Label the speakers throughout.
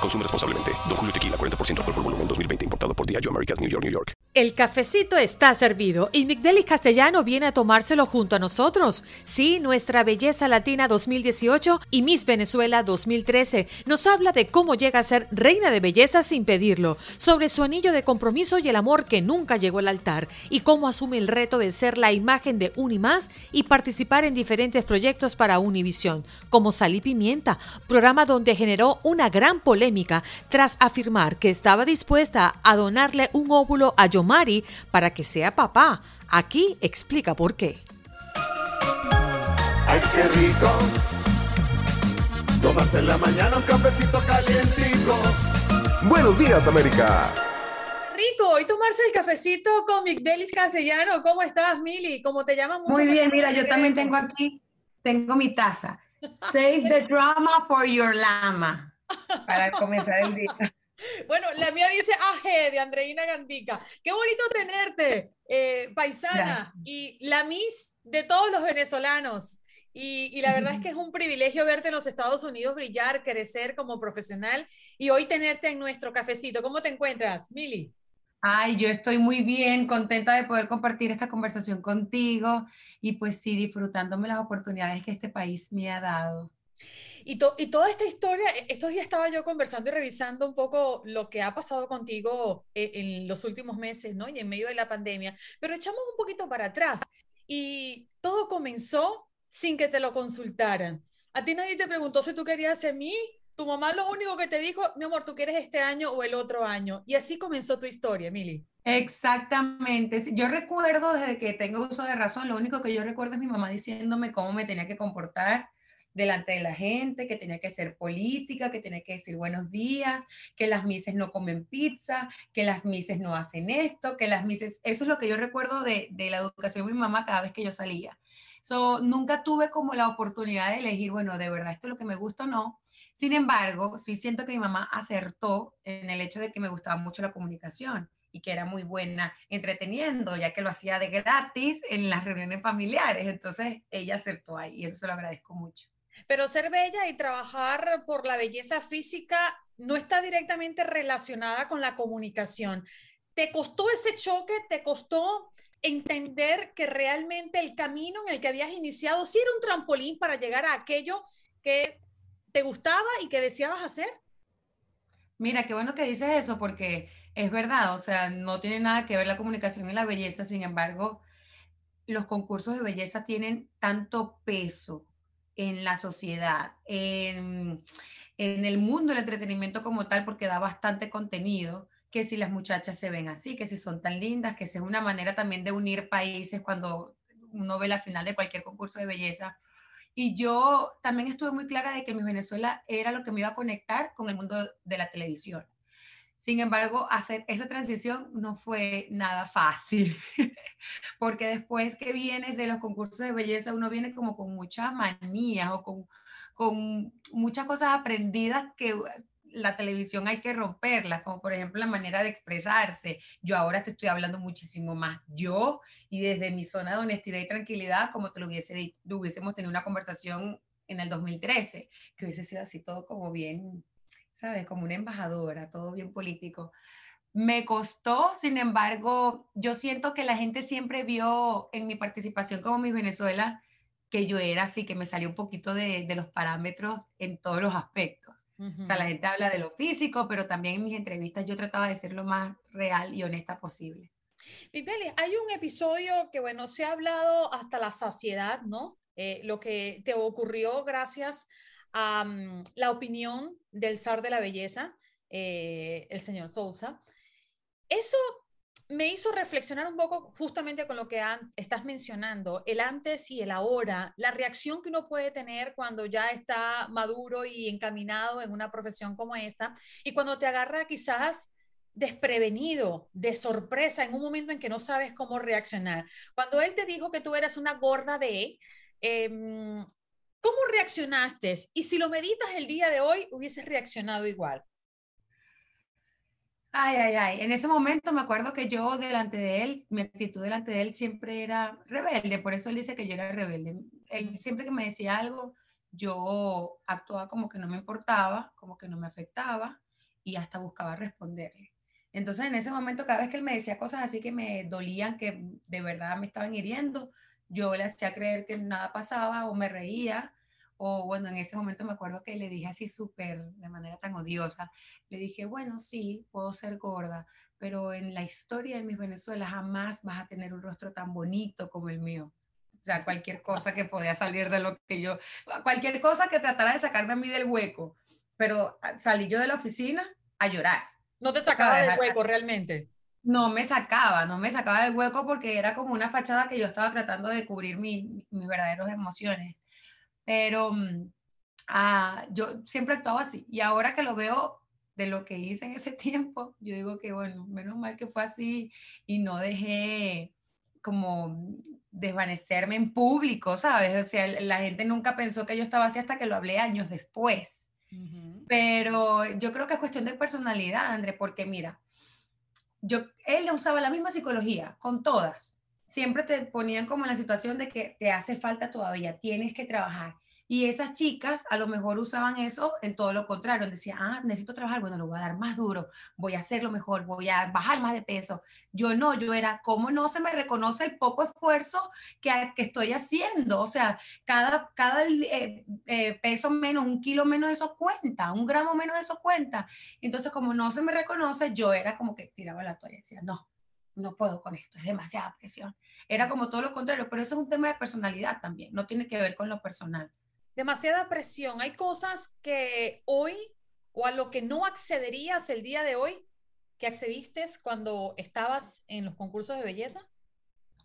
Speaker 1: Consume responsablemente. Don Julio Tequila, 40% alcohol por volumen, 2020. Importado por Diageo Americas, New York, New York.
Speaker 2: El cafecito está servido y Migdelis Castellano viene a tomárselo junto a nosotros. Sí, nuestra Belleza Latina 2018 y Miss Venezuela 2013 nos habla de cómo llega a ser reina de belleza sin pedirlo, sobre su anillo de compromiso y el amor que nunca llegó al altar, y cómo asume el reto de ser la imagen de Unimás y participar en diferentes proyectos para Univisión, como Sal y Pimienta, programa donde generó una gran polémica tras afirmar que estaba dispuesta a donarle un óvulo a Yomari para que sea papá. Aquí explica por qué.
Speaker 3: Ay, qué rico. Tomarse en la mañana un cafecito calientico.
Speaker 4: Buenos días, América.
Speaker 2: Rico, y tomarse el cafecito con Migdelis Castellano. ¿Cómo estás, Mili? ¿Cómo te llamas?
Speaker 5: Muy bien, mira, yo también tengo aquí, tengo mi taza. Save the drama for your lama. Para comenzar el día.
Speaker 2: Bueno, la mía dice AG de Andreina Gandica. Qué bonito tenerte, eh, paisana, y la Miss de todos los venezolanos. Y, y, la verdad es que es un privilegio verte en los Estados Unidos brillar, crecer como profesional y hoy tenerte en nuestro cafecito. ¿Cómo te encuentras, Mili?
Speaker 5: Ay, yo estoy muy bien, contenta de poder compartir esta conversación contigo y pues sí, disfrutándome las oportunidades que este país me ha dado.
Speaker 2: Y, y, toda esta historia, estos días estaba yo conversando y revisando un poco lo que ha pasado contigo en, en, los últimos meses, ¿no? Y en medio de la pandemia, pero echamos un poquito para atrás y todo comenzó sin que te lo consultaran. A ti nadie te preguntó si tú querías ser mí. Tu mamá lo único que te dijo, mi amor, tú quieres este año o el otro año. Y así comenzó tu historia, Mili.
Speaker 5: Exactamente. Yo recuerdo desde que tengo uso de razón, lo único que yo recuerdo es mi mamá diciéndome cómo me tenía que comportar delante de la gente, que tenía que ser política, que tenía que decir buenos días, que las mises no comen pizza, que las mises no hacen esto, que las mises, eso es lo que yo recuerdo de, de la educación de mi mamá cada vez que yo salía. So, nunca tuve como la oportunidad de elegir, bueno, de verdad esto es lo que me gusta o no. Sin embargo, sí siento que mi mamá acertó en el hecho de que me gustaba mucho la comunicación y que era muy buena entreteniendo, ya que lo hacía de gratis en las reuniones familiares. Entonces, ella acertó ahí y eso se lo agradezco mucho.
Speaker 2: Pero ser bella y trabajar por la belleza física no está directamente relacionada con la comunicación. ¿Te costó ese choque? ¿Te costó entender que realmente el camino en el que habías iniciado sí era un trampolín para llegar a aquello que te gustaba y que deseabas hacer?
Speaker 5: Mira, qué bueno que dices eso porque es verdad, o sea, no tiene nada que ver la comunicación y la belleza, sin embargo, los concursos de belleza tienen tanto peso en la sociedad, en, en el mundo del entretenimiento como tal, porque da bastante contenido, que si las muchachas se ven así, que si son tan lindas, que es una manera también de unir países cuando uno ve la final de cualquier concurso de belleza. Y yo también estuve muy clara de que mi Venezuela era lo que me iba a conectar con el mundo de la televisión. Sin embargo, hacer esa transición no fue nada fácil, porque después que vienes de los concursos de belleza, uno viene como con muchas manías o con, con muchas cosas aprendidas que la televisión hay que romperlas, como por ejemplo la manera de expresarse. Yo ahora te estoy hablando muchísimo más yo y desde mi zona de honestidad y tranquilidad, como te lo hubiese hubiésemos tenido una conversación en el 2013, que hubiese sido así todo como bien, ¿sabes? Como una embajadora, todo bien político. Me costó, sin embargo, yo siento que la gente siempre vio en mi participación como mi Venezuela que yo era así, que me salió un poquito de, de los parámetros en todos los aspectos. O sea, la gente habla de lo físico, pero también en mis entrevistas yo trataba de ser lo más real y honesta posible.
Speaker 2: Pipeli, hay un episodio que, bueno, se ha hablado hasta la saciedad, ¿no? Eh, lo que te ocurrió gracias um, la opinión del zar de la belleza, eh, el señor Sousa. Eso me hizo reflexionar un poco justamente con lo que estás mencionando, el antes y el ahora, la reacción que uno puede tener cuando ya está maduro y encaminado en una profesión como esta y cuando te agarra quizás desprevenido, de sorpresa, en un momento en que no sabes cómo reaccionar. Cuando él te dijo que tú eras una gorda de, eh, ¿cómo reaccionaste? Y si lo meditas el día de hoy, hubieses reaccionado igual.
Speaker 5: Ay, ay, ay. En ese momento me acuerdo que yo delante de él, mi actitud delante de él siempre era rebelde, por eso él dice que yo era rebelde. Él siempre que me decía algo, yo actuaba como que no me importaba, como que no me afectaba y hasta buscaba responderle. Entonces en ese momento, cada vez que él me decía cosas así que me dolían, que de verdad me estaban hiriendo, yo le hacía creer que nada pasaba o me reía. O bueno, en ese momento me acuerdo que le dije así súper, de manera tan odiosa, le dije, bueno, sí, puedo ser gorda, pero en la historia de mis Venezuela jamás vas a tener un rostro tan bonito como el mío. O sea, cualquier cosa que podía salir de lo que yo, cualquier cosa que tratara de sacarme a mí del hueco, pero ah, salí yo de la oficina a llorar.
Speaker 2: ¿No te sacaba del hueco realmente?
Speaker 5: No me sacaba, no me sacaba del hueco porque era como una fachada que yo estaba tratando de cubrir mi, mis verdaderas emociones. Pero mm, ah, yo siempre actuaba así. Y ahora que lo veo de lo que hice en ese tiempo, yo digo que bueno, menos mal que fue así y no dejé como desvanecerme en público, ¿sabes? O sea, la gente nunca pensó que yo estaba así hasta que lo hablé años después. Pero yo creo que es cuestión de personalidad, André, porque mira, yo, él usaba la misma psicología con todas. Siempre te ponían como en la situación de que te hace falta todavía, tienes que trabajar. Y esas chicas a lo mejor usaban eso en todo lo contrario. Decían, ah, necesito trabajar, bueno, lo voy a dar más duro, voy a hacerlo mejor, voy a bajar más de peso. Yo no, yo era, ¿cómo no se me reconoce el poco esfuerzo que, que estoy haciendo? O sea, cada, cada eh, eh, peso menos, un kilo menos, eso cuenta, un gramo menos, eso cuenta. Entonces, como no se me reconoce, yo era como que tiraba la toalla y decía, no, no puedo con esto, es demasiada presión. Era como todo lo contrario, pero eso es un tema de personalidad también, no tiene que ver con lo personal
Speaker 2: demasiada presión. Hay cosas que hoy o a lo que no accederías el día de hoy que accediste cuando estabas en los concursos de belleza.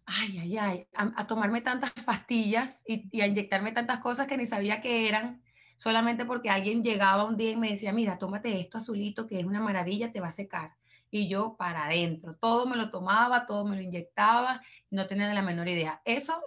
Speaker 5: Ay, ay, ay, a, tomarme tantas pastillas y, a inyectarme tantas cosas que ni sabía que eran, solamente porque alguien llegaba un día y me decía, mira, tómate esto azulito que es una maravilla, te va a secar. Y yo para adentro, todo me lo tomaba, todo me lo inyectaba, no tenía la menor idea. Eso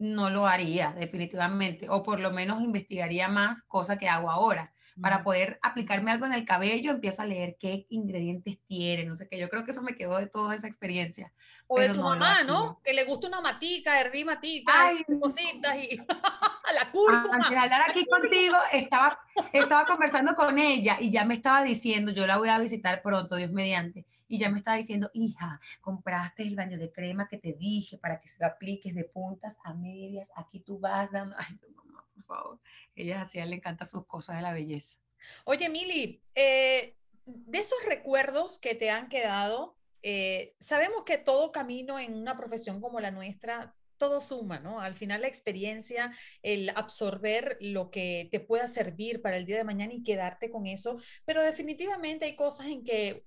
Speaker 5: no lo haría definitivamente, o por lo menos investigaría más, cosa que hago ahora. Para poder aplicarme algo en el cabello, empiezo a leer qué ingredientes tiene, no sé qué. Yo creo que eso me quedó de toda esa experiencia.
Speaker 2: O de tu mamá, ¿no? Que le gusta una matica, herví matica, Ay, cositas y la curva.
Speaker 5: Antes de hablar aquí contigo, estaba, estaba conversando con ella y ya me estaba diciendo, yo la voy a visitar pronto, Dios mediante y ya me estaba diciendo, hija, compraste el baño de crema que te dije para que se lo apliques de puntas a medias, aquí tú vas dando, ay, mamá, por favor, ella así le encanta sus cosas de la belleza.
Speaker 2: Oye, Mili, eh, de esos recuerdos que te han quedado, eh, sabemos que todo camino en una profesión como la nuestra todo suma, ¿no? Al final la experiencia, el absorber lo que te pueda servir para el día de mañana y quedarte con eso, pero definitivamente hay cosas en que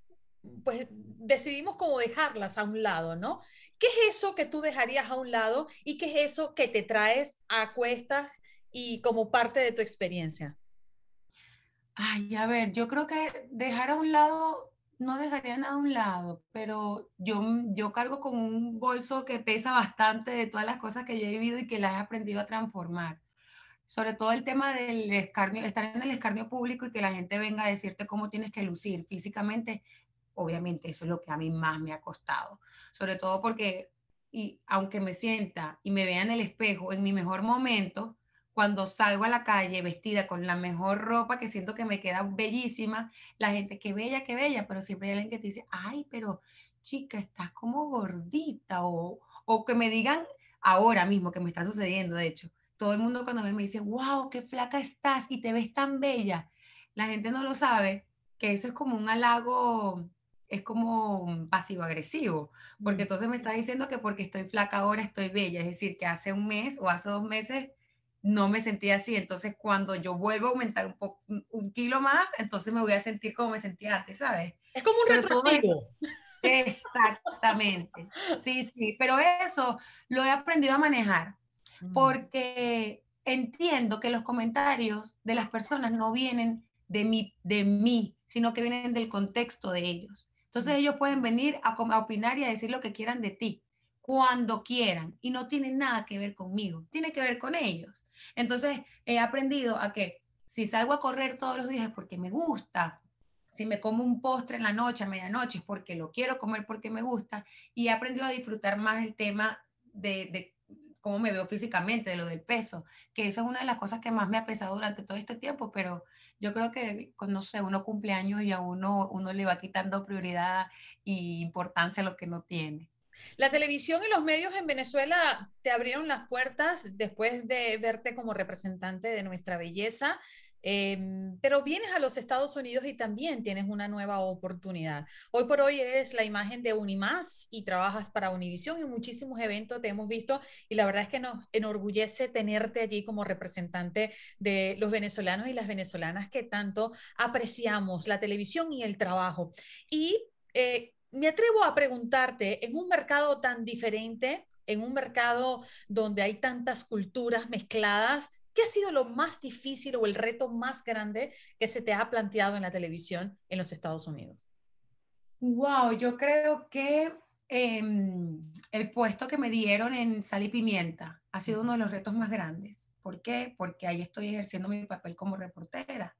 Speaker 2: pues decidimos como dejarlas a un lado, ¿no? ¿Qué es eso que tú dejarías a un lado y qué es eso que te traes a cuestas y como parte de tu experiencia?
Speaker 5: Ay, a ver, yo creo que dejar a un lado, no dejaría nada a un lado, pero yo, yo cargo con un bolso que pesa bastante de todas las cosas que yo he vivido y que las he aprendido a transformar. Sobre todo el tema del escarnio, estar en el escarnio público y que la gente venga a decirte cómo tienes que lucir físicamente, obviamente eso es lo que a mí más me ha costado, sobre todo porque, y aunque me sienta y me vea en el espejo en mi mejor momento, cuando salgo a la calle vestida con la mejor ropa que siento que me queda bellísima, la gente, qué bella, qué bella, pero siempre hay alguien que te dice, ay, pero chica, estás como gordita, o, o que me digan ahora mismo, que me está sucediendo, de hecho, todo el mundo cuando me dice, wow, qué flaca estás y te ves tan bella, la gente no lo sabe, que eso es como un halago es como pasivo-agresivo, porque entonces me está diciendo que porque estoy flaca ahora estoy bella, es decir, que hace un mes o hace dos meses no me sentía así, entonces cuando yo vuelvo a aumentar un, poco, un kilo más, entonces me voy a sentir como me sentía antes, ¿sabes?
Speaker 2: Es como un retroactivo.
Speaker 5: Exactamente, sí, sí, pero eso lo he aprendido a manejar, mm. porque entiendo que los comentarios de las personas no vienen de mí, de mí, sino que vienen del contexto de ellos. Entonces ellos pueden venir a, a opinar y a decir lo que quieran de ti cuando quieran y no tiene nada que ver conmigo, tiene que ver con ellos. Entonces he aprendido a que si salgo a correr todos los días es porque me gusta, si me como un postre en la noche, a medianoche, es porque lo quiero comer porque me gusta y he aprendido a disfrutar más el tema de, de cómo me veo físicamente, de lo del peso, que eso es una de las cosas que más me ha pesado durante todo este tiempo, pero yo creo que, no sé, uno cumple años y a uno, uno le va quitando prioridad y importancia a lo que no tiene.
Speaker 2: La televisión y los medios en Venezuela te abrieron las puertas después de verte como representante de nuestra belleza, em, pero vienes a los Estados Unidos y también tienes una nueva oportunidad. Hoy por hoy eres la imagen de Unimás y trabajas para Univisión y muchísimos eventos te hemos visto y la verdad es que nos enorgullece tenerte allí como representante de los venezolanos y las venezolanas que tanto apreciamos la televisión y el trabajo. Y eh, me atrevo a preguntarte, en un mercado tan diferente, en un mercado donde hay tantas culturas mezcladas, ¿qué ha sido lo más difícil o el reto más grande que se te ha planteado en la televisión en los Estados Unidos?
Speaker 5: Wow, yo creo que em, el puesto que me dieron en Sal y Pimienta ha sido uno de los retos más grandes. ¿Por qué? Porque ahí estoy ejerciendo mi papel como reportera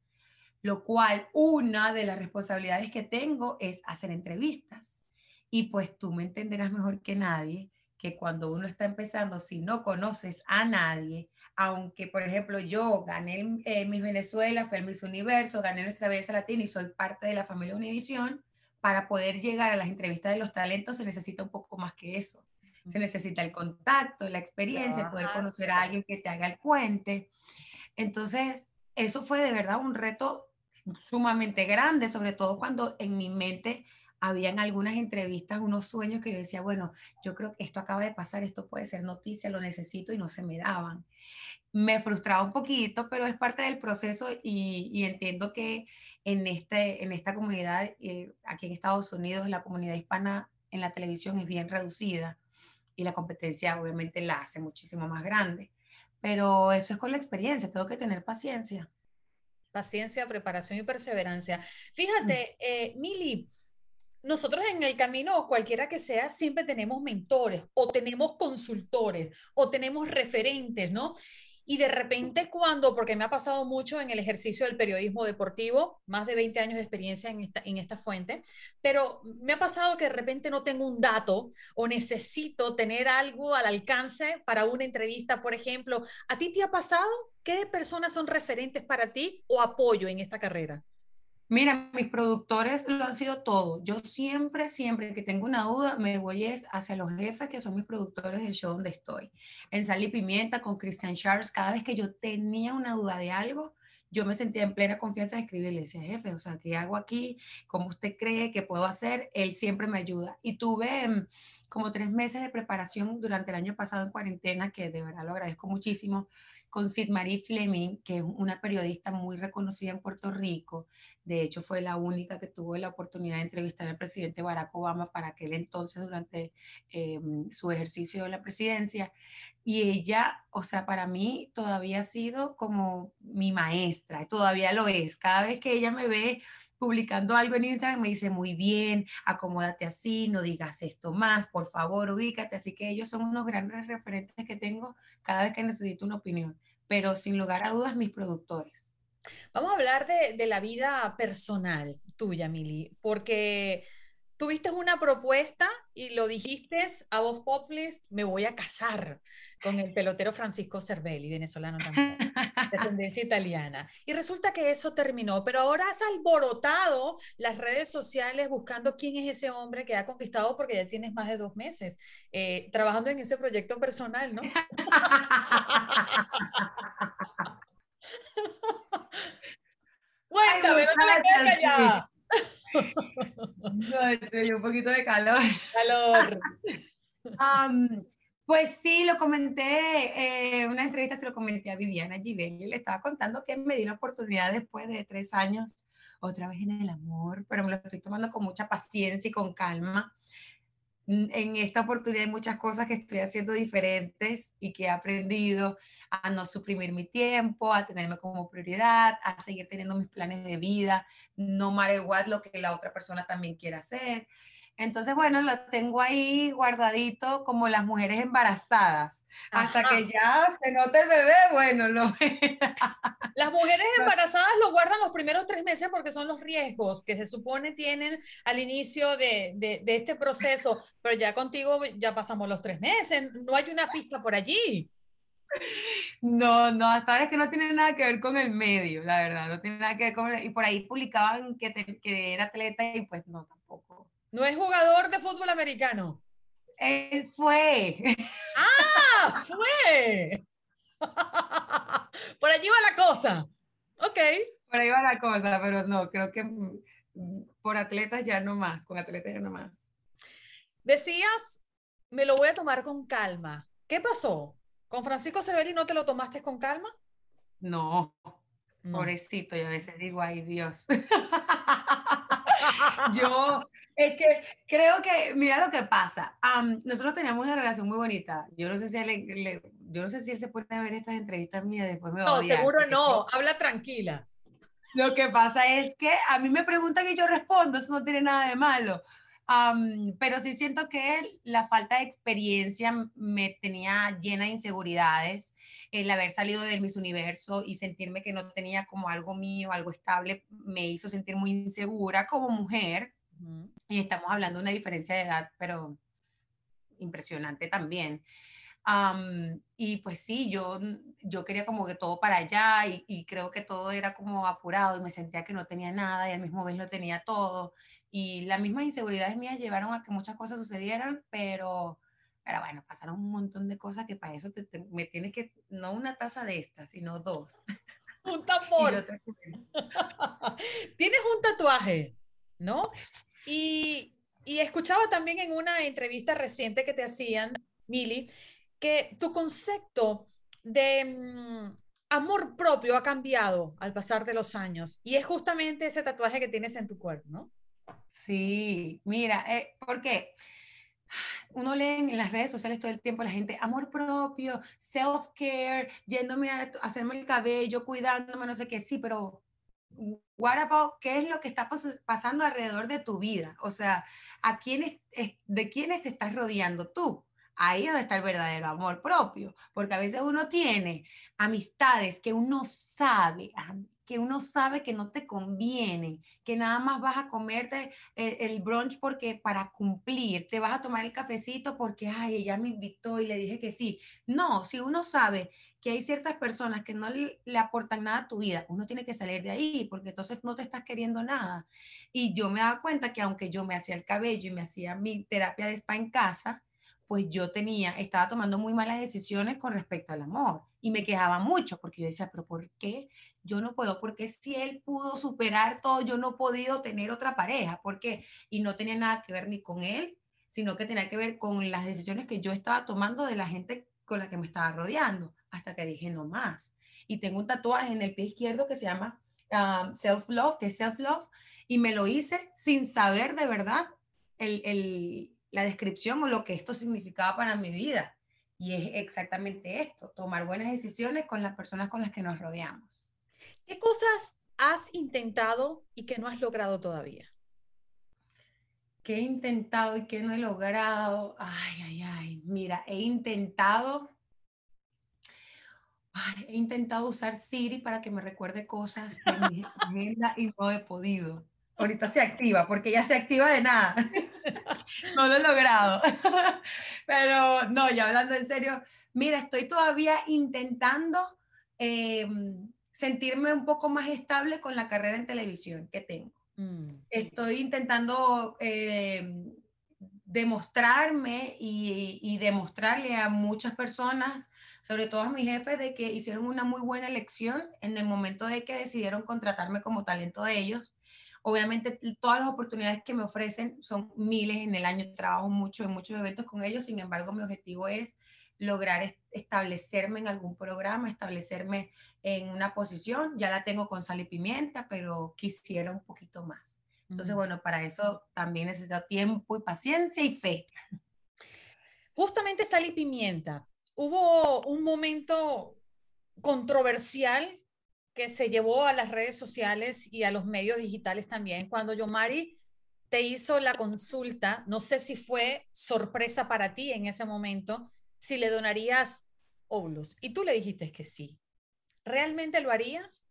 Speaker 5: lo cual una de las responsabilidades que tengo es hacer entrevistas. Y pues tú me entenderás mejor que nadie que cuando uno está empezando, si no conoces a nadie, aunque por ejemplo yo gané en Miss Venezuela, al Miss Universo, gané nuestra belleza latina y soy parte de la familia Univisión, para poder llegar a las entrevistas de los talentos se necesita un poco más que eso. Se necesita el contacto, la experiencia, poder conocer a alguien que te haga el puente. Entonces, eso fue de verdad un reto sumamente grande, sobre todo cuando en mi mente habían algunas entrevistas, unos sueños que yo decía, bueno, yo creo que esto acaba de pasar, esto puede ser noticia, lo necesito y no se me daban. Me frustraba un poquito, pero es parte del proceso y, entiendo que en, este, en esta comunidad, eh, aquí en Estados Unidos, la comunidad hispana en la televisión es bien reducida y la competencia obviamente la hace muchísimo más grande. Pero eso es con la experiencia, tengo que tener paciencia.
Speaker 2: Paciencia, preparación y perseverancia. Fíjate, eh, Mili, nosotros en el camino, cualquiera que sea, siempre tenemos mentores o tenemos consultores o tenemos referentes, ¿no? Y de repente cuando, porque me ha pasado mucho en el ejercicio del periodismo deportivo, más de 20 años de experiencia en esta, en esta fuente, pero me ha pasado que de repente no tengo un dato o necesito tener algo al alcance para una entrevista, por ejemplo. ¿A ti te ha pasado? ¿Qué personas son referentes para ti o apoyo en esta carrera?
Speaker 5: Mira, mis productores lo han sido todo. Yo siempre, siempre que tengo una duda, me voy hacia los jefes que son mis productores del show donde estoy. En Sal y Pimienta con Christian Charles, cada vez que yo tenía una duda de algo, yo me sentía en plena confianza de escribirle, decía, jefe, o sea, ¿qué hago aquí? ¿Cómo usted cree que puedo hacer? Él siempre me ayuda. Y tuve mm, como tres meses de preparación durante el año pasado en cuarentena, que de verdad lo agradezco muchísimo, con Sid Marie Fleming, que es una periodista muy reconocida en Puerto Rico. De hecho, fue la única que tuvo la oportunidad de entrevistar al presidente Barack Obama para aquel entonces durante eh, su ejercicio de la presidencia. Y ella, o sea, para mí todavía ha sido como mi maestra, todavía lo es. Cada vez que ella me ve publicando algo en Instagram, me dice, muy bien, acomódate así, no digas esto más, por favor, ubícate. Así que ellos son unos grandes referentes que tengo cada vez que necesito una opinión, pero sin lugar a dudas mis productores.
Speaker 2: Vamos a hablar de, de la vida personal tuya, Mili, porque tuviste una propuesta y lo dijiste a vos poplis, me voy a casar con el pelotero Francisco Cervelli, venezolano también, de tendencia italiana. Y resulta que eso terminó, pero ahora has alborotado las redes sociales buscando quién es ese hombre que ha conquistado porque ya tienes más de dos meses eh, trabajando en ese proyecto personal, ¿no?
Speaker 5: Cuéntame, no te ya. No, un poquito de calor.
Speaker 2: Calor.
Speaker 5: pues sí, lo comenté, eh, una entrevista se lo comenté a Viviana Givelli, le estaba contando que me di la oportunidad después de tres años, otra vez en el amor, pero me lo estoy tomando con mucha paciencia y con calma. En esta oportunidad hay muchas cosas que estoy haciendo diferentes y que he aprendido a no suprimir mi tiempo, a tenerme como prioridad, a seguir teniendo mis planes de vida, no matter what lo que la otra persona también quiera hacer. Entonces, bueno, lo tengo ahí guardadito como las mujeres embarazadas. Hasta que ya se note el bebé, bueno, lo...
Speaker 2: Las mujeres embarazadas lo guardan los primeros tres meses porque son los riesgos que se supone tienen al inicio de, de, de este proceso, pero ya contigo ya pasamos los tres meses, no hay una pista por allí.
Speaker 5: No, no, hasta ahora es que no tiene nada que ver con el medio, la verdad, no tiene nada que ver con... Y por ahí publicaban que, que era atleta y pues no, tampoco.
Speaker 2: No es jugador de fútbol americano.
Speaker 5: Él fue.
Speaker 2: ¡Ah! ¡Fue! Por allí va la cosa. Ok.
Speaker 5: Por ahí va la cosa, pero no, creo que por atletas ya no más, con atletas ya no más.
Speaker 2: Decías, me lo voy a tomar con calma. ¿Qué pasó? ¿Con Francisco Cervelli no te lo tomaste con calma?
Speaker 5: No, no. pobrecito, yo a veces digo, ay Dios. yo, es que creo que, mira lo que pasa. nosotros teníamos una relación muy bonita. Yo no sé si él, yo no sé si él se puede ver estas entrevistas mías después me va
Speaker 2: No,
Speaker 5: a odiar,
Speaker 2: seguro no. Habla tranquila.
Speaker 5: Lo que pasa es que a mí me preguntan y yo respondo. Eso no tiene nada de malo. pero sí siento que la falta de experiencia me tenía llena de inseguridades. El haber salido del Miss Universo y sentirme que no tenía como algo mío, algo estable, me hizo sentir muy insegura como mujer. Y estamos hablando de una diferencia de edad, pero impresionante también. y pues sí, yo, yo quería como que todo para allá y, y, creo que todo era como apurado y me sentía que no tenía nada y al mismo vez lo tenía todo. Y las mismas inseguridades mías llevaron a que muchas cosas sucedieran, pero, pero bueno, pasaron un montón de cosas que para eso te, te, me tienes que, no una taza de estas, sino dos.
Speaker 2: Un tambor. Tienes un tatuaje, ¿no? Y, y escuchaba también en una entrevista reciente que te hacían, Mili, que tu concepto de mm, amor propio ha cambiado al pasar de los años. Y es justamente ese tatuaje que tienes en tu cuerpo, ¿no?
Speaker 5: Sí, mira, eh, ¿por qué? Uno lee en las redes sociales todo el tiempo la gente, amor propio, self-care, yéndome a hacerme el cabello, cuidándome, no sé qué, sí, pero what about qué es lo que está pasando alrededor de tu vida? O sea, ¿a quiénes, ¿de quiénes te estás rodeando tú? Ahí es donde está el verdadero amor propio, porque a veces uno tiene amistades que uno sabe, que uno sabe que no te convienen, que nada más vas a comerte el, el, brunch porque para cumplir, te vas a tomar el cafecito porque, ay, ella me invitó y le dije que sí. No, si uno sabe que hay ciertas personas que no le, le, aportan nada a tu vida, uno tiene que salir de ahí porque entonces no te estás queriendo nada. Y yo me daba cuenta que aunque yo me hacía el cabello y me hacía mi terapia de spa en casa, pues yo tenía, estaba tomando muy malas decisiones con respecto al amor y me quejaba mucho porque yo decía, pero ¿por qué yo no puedo? Porque si él pudo superar todo, yo no he podido tener otra pareja. ¿Por qué? Y no tenía nada que ver ni con él, sino que tenía que ver con las decisiones que yo estaba tomando de la gente con la que me estaba rodeando, hasta que dije no más. Y tengo un tatuaje en el pie izquierdo que se llama um, Self Love, que es Self Love, y me lo hice sin saber de verdad el, el la descripción o lo que esto significaba para mi vida. Y es exactamente esto, tomar buenas decisiones con las personas con las que nos rodeamos.
Speaker 2: ¿Qué cosas has intentado y que no has logrado todavía?
Speaker 5: ¿Qué he intentado y que no he logrado? Ay, ay, ay. Mira, he intentado, ay, he intentado usar Siri para que me recuerde cosas de mi agenda y no he podido. Ahorita se activa, porque ya se activa de nada. no lo he logrado. Pero no, ya hablando en serio, mira, estoy todavía intentando eh, sentirme un poco más estable con la carrera en televisión que tengo. Mm. Estoy intentando eh, demostrarme y, demostrarle a muchas personas, sobre todo a mis jefes, de que hicieron una muy buena elección en el momento de que decidieron contratarme como talento de ellos Obviamente todas las oportunidades que me ofrecen son miles en el año, trabajo mucho en muchos eventos con ellos, sin embargo mi objetivo es lograr establecerme en algún programa, establecerme en una posición, ya la tengo con sal y pimienta, pero quisiera un poquito más. Entonces, bueno, para eso también necesito tiempo y paciencia y fe.
Speaker 2: Justamente sal y pimienta. Hubo un momento controversial que se llevó a las redes sociales y a los medios digitales también, cuando Yomari te hizo la consulta, no sé si fue sorpresa para ti en ese momento, si le donarías óvulos. Y tú le dijiste que sí. ¿Realmente lo harías?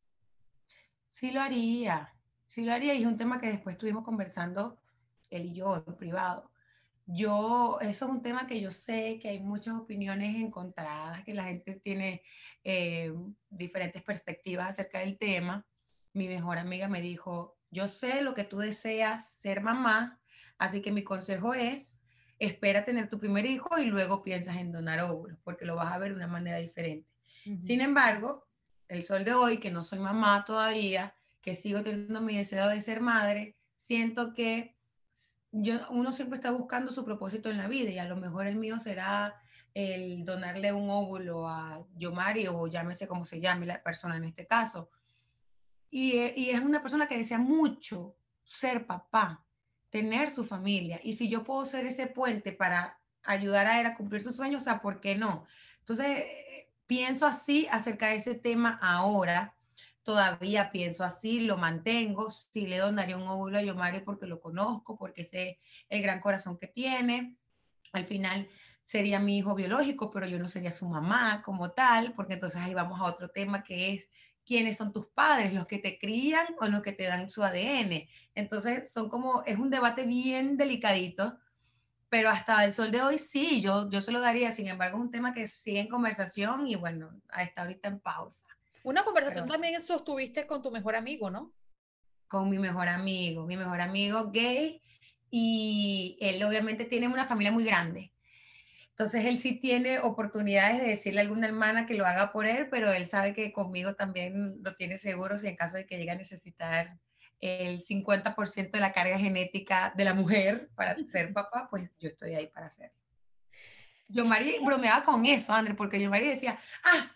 Speaker 5: Sí lo haría, sí lo haría y es un tema que después estuvimos conversando él y yo en privado. Yo, eso es un tema que yo sé que hay muchas opiniones encontradas, que la gente tiene eh, diferentes perspectivas acerca del tema. Mi mejor amiga me dijo, yo sé lo que tú deseas ser mamá, así que mi consejo es, espera tener tu primer hijo y luego piensas en donar óvulos, porque lo vas a ver de una manera diferente. Sin embargo, el sol de hoy, que no soy mamá todavía, que sigo teniendo mi deseo de ser madre, siento que yo, uno siempre está buscando su propósito en la vida y a lo mejor el mío será el donarle un óvulo a Yomari o llámese como se llame la persona en este caso. Y, eh, y, es una persona que desea mucho ser papá, tener su familia. Y si yo puedo ser ese puente para ayudar a él a cumplir sus sueños, o sea, ¿por qué no? Entonces, pienso así acerca de ese tema ahora todavía pienso así, lo mantengo, si le donaría un óvulo a Yomari porque lo conozco, porque sé el gran corazón que tiene. Al final sería mi hijo biológico, pero yo no sería su mamá como tal, porque entonces ahí vamos a otro tema que es quiénes son tus padres, los que te crían o los que te dan su ADN. Entonces son como, es un debate bien delicadito, pero hasta el sol de hoy sí, yo, yo se lo daría, sin embargo es un tema que sigue en conversación y bueno, está ahorita en pausa.
Speaker 2: Una conversación también sostuviste con tu mejor amigo, ¿no?
Speaker 5: Con mi mejor amigo, mi mejor amigo gay, y él obviamente tiene una familia muy grande. Entonces él sí tiene oportunidades de decirle a alguna hermana que lo haga por él, pero él sabe que conmigo también lo tiene seguro si en caso de que llegue a necesitar el 50% de la carga genética de la mujer para ser papá, pues yo estoy ahí para hacerlo. Yo Mari bromeaba con eso, André, porque yo Mari decía, ah,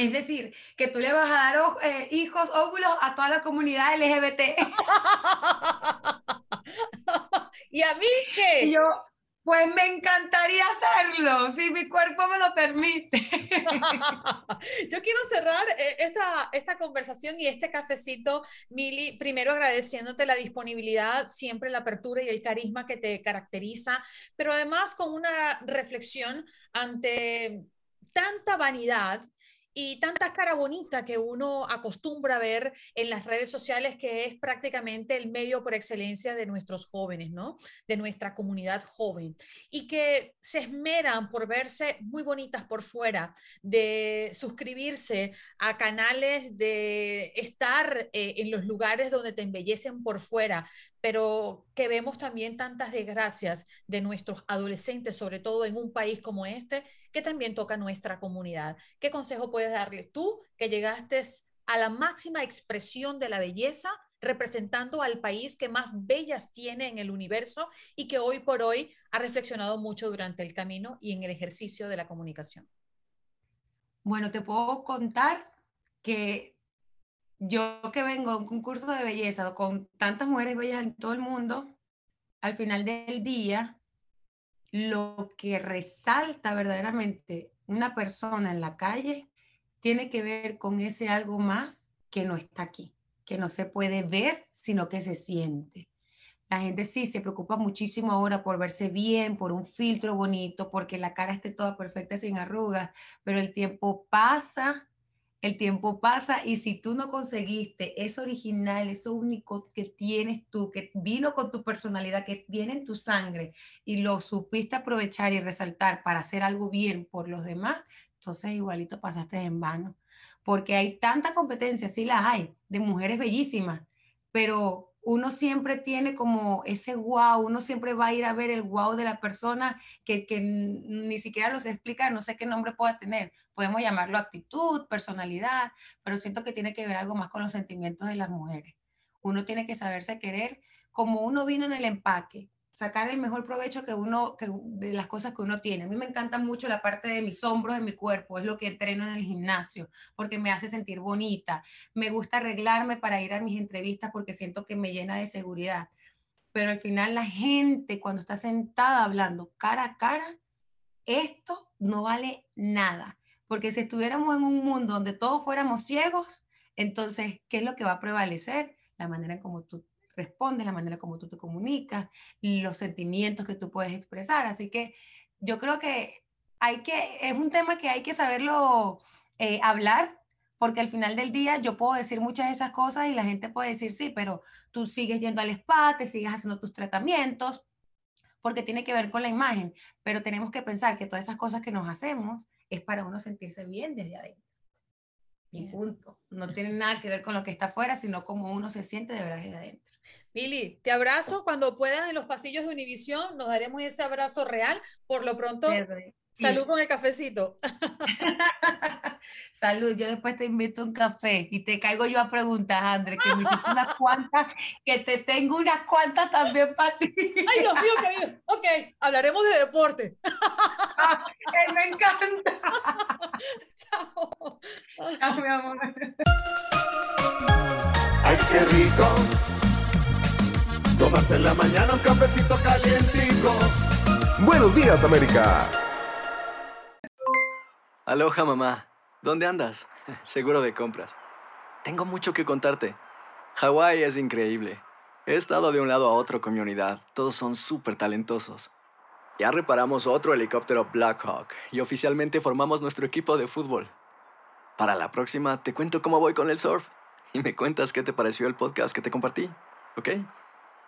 Speaker 5: es decir, que tú le vas a dar eh, hijos, óvulos a toda la comunidad LGBT.
Speaker 2: ¿Y a mí qué?
Speaker 5: yo, pues me encantaría hacerlo, si mi cuerpo me lo permite.
Speaker 2: Yo quiero cerrar eh, esta, esta conversación y este cafecito, Mili, primero agradeciéndote la disponibilidad, siempre la apertura y el carisma que te caracteriza, pero además con una reflexión ante tanta vanidad y tanta cara bonita que uno acostumbra ver en las redes sociales, que es prácticamente el medio por excelencia de nuestros jóvenes, ¿no? De nuestra comunidad joven. Y que se esmeran por verse muy bonitas por fuera, de suscribirse a canales, de estar eh, en los lugares donde te embellecen por fuera, pero que vemos también tantas desgracias de nuestros adolescentes, sobre todo en un país como este, que también toca nuestra comunidad. ¿Qué consejo puedes darle tú que llegaste a la máxima expresión de la belleza, representando al país que más bellas tiene en el universo y que hoy por hoy ha reflexionado mucho durante el camino y en el ejercicio de la comunicación?
Speaker 5: Bueno, te puedo contar que yo que vengo a un concurso de belleza con tantas mujeres bellas en todo el mundo, al final del día, lo que resalta verdaderamente una persona en la calle tiene que ver con ese algo más que no está aquí, que no se puede ver, sino que se siente. La gente sí se preocupa muchísimo ahora por verse bien, por un filtro bonito, porque la cara esté toda perfecta sin arrugas, pero el tiempo pasa el tiempo pasa y si tú no conseguiste eso original, eso único que tienes tú, que vino con tu personalidad, que viene en tu sangre y lo supiste aprovechar y resaltar para hacer algo bien por los demás, entonces igualito pasaste en vano. Porque hay tanta competencia, sí la hay, de mujeres bellísimas, pero uno siempre tiene como ese wow, uno siempre va a ir a ver el wow de la persona que, ni siquiera los explica, no sé qué nombre pueda tener. Podemos llamarlo actitud, personalidad, pero siento que tiene que ver algo más con los sentimientos de las mujeres. Uno tiene que saberse querer como uno vino en el empaque, sacar el mejor provecho que uno, de las cosas que uno tiene. A mí me encanta mucho la parte de mis hombros, de mi cuerpo, es lo que entreno en el gimnasio, porque me hace sentir bonita. Me gusta arreglarme para ir a mis entrevistas porque siento que me llena de seguridad. Pero al final la gente cuando está sentada hablando cara a cara, esto no vale nada. Porque si estuviéramos en un mundo donde todos fuéramos ciegos, entonces, ¿qué es lo que va a prevalecer? La manera en cómo tú respondes, la manera como tú te comunicas, los sentimientos que tú puedes expresar. Así que yo creo que hay que, es un tema que hay que saberlo eh, hablar, porque al final del día yo puedo decir muchas de esas cosas y la gente puede decir, sí, pero tú sigues yendo al spa, te sigues haciendo tus tratamientos, porque tiene que ver con la imagen, pero tenemos que pensar que todas esas cosas que nos hacemos es para uno sentirse bien desde adentro. Y punto. No tiene nada que ver con lo que está afuera, sino cómo uno se siente de verdad desde adentro.
Speaker 2: Mili, te abrazo. Cuando puedan en los pasillos de Univisión, nos daremos ese abrazo real. Por lo pronto, salud con el cafecito.
Speaker 5: salud, yo después te invito a un café y te caigo yo a preguntas, André, que me hiciste unas cuantas, que te tengo unas cuantas también para ti.
Speaker 2: Ay, Dios mío, querido. Ok, hablaremos de deporte.
Speaker 5: Ah, me encanta. Chao. Chao, mi amor.
Speaker 3: Ay, qué rico. Tomarse en la mañana un cafecito calientico.
Speaker 4: Buenos días, América.
Speaker 6: Aloha, mamá. ¿Dónde andas? Seguro de compras. Tengo mucho que contarte. Hawái es increíble. He estado de un lado a otro con mi unidad. Todos son súper talentosos. Ya reparamos otro helicóptero Blackhawk y oficialmente formamos nuestro equipo de fútbol. Para la próxima te cuento cómo voy con el surf y me cuentas qué te pareció el podcast que te compartí, ¿ok?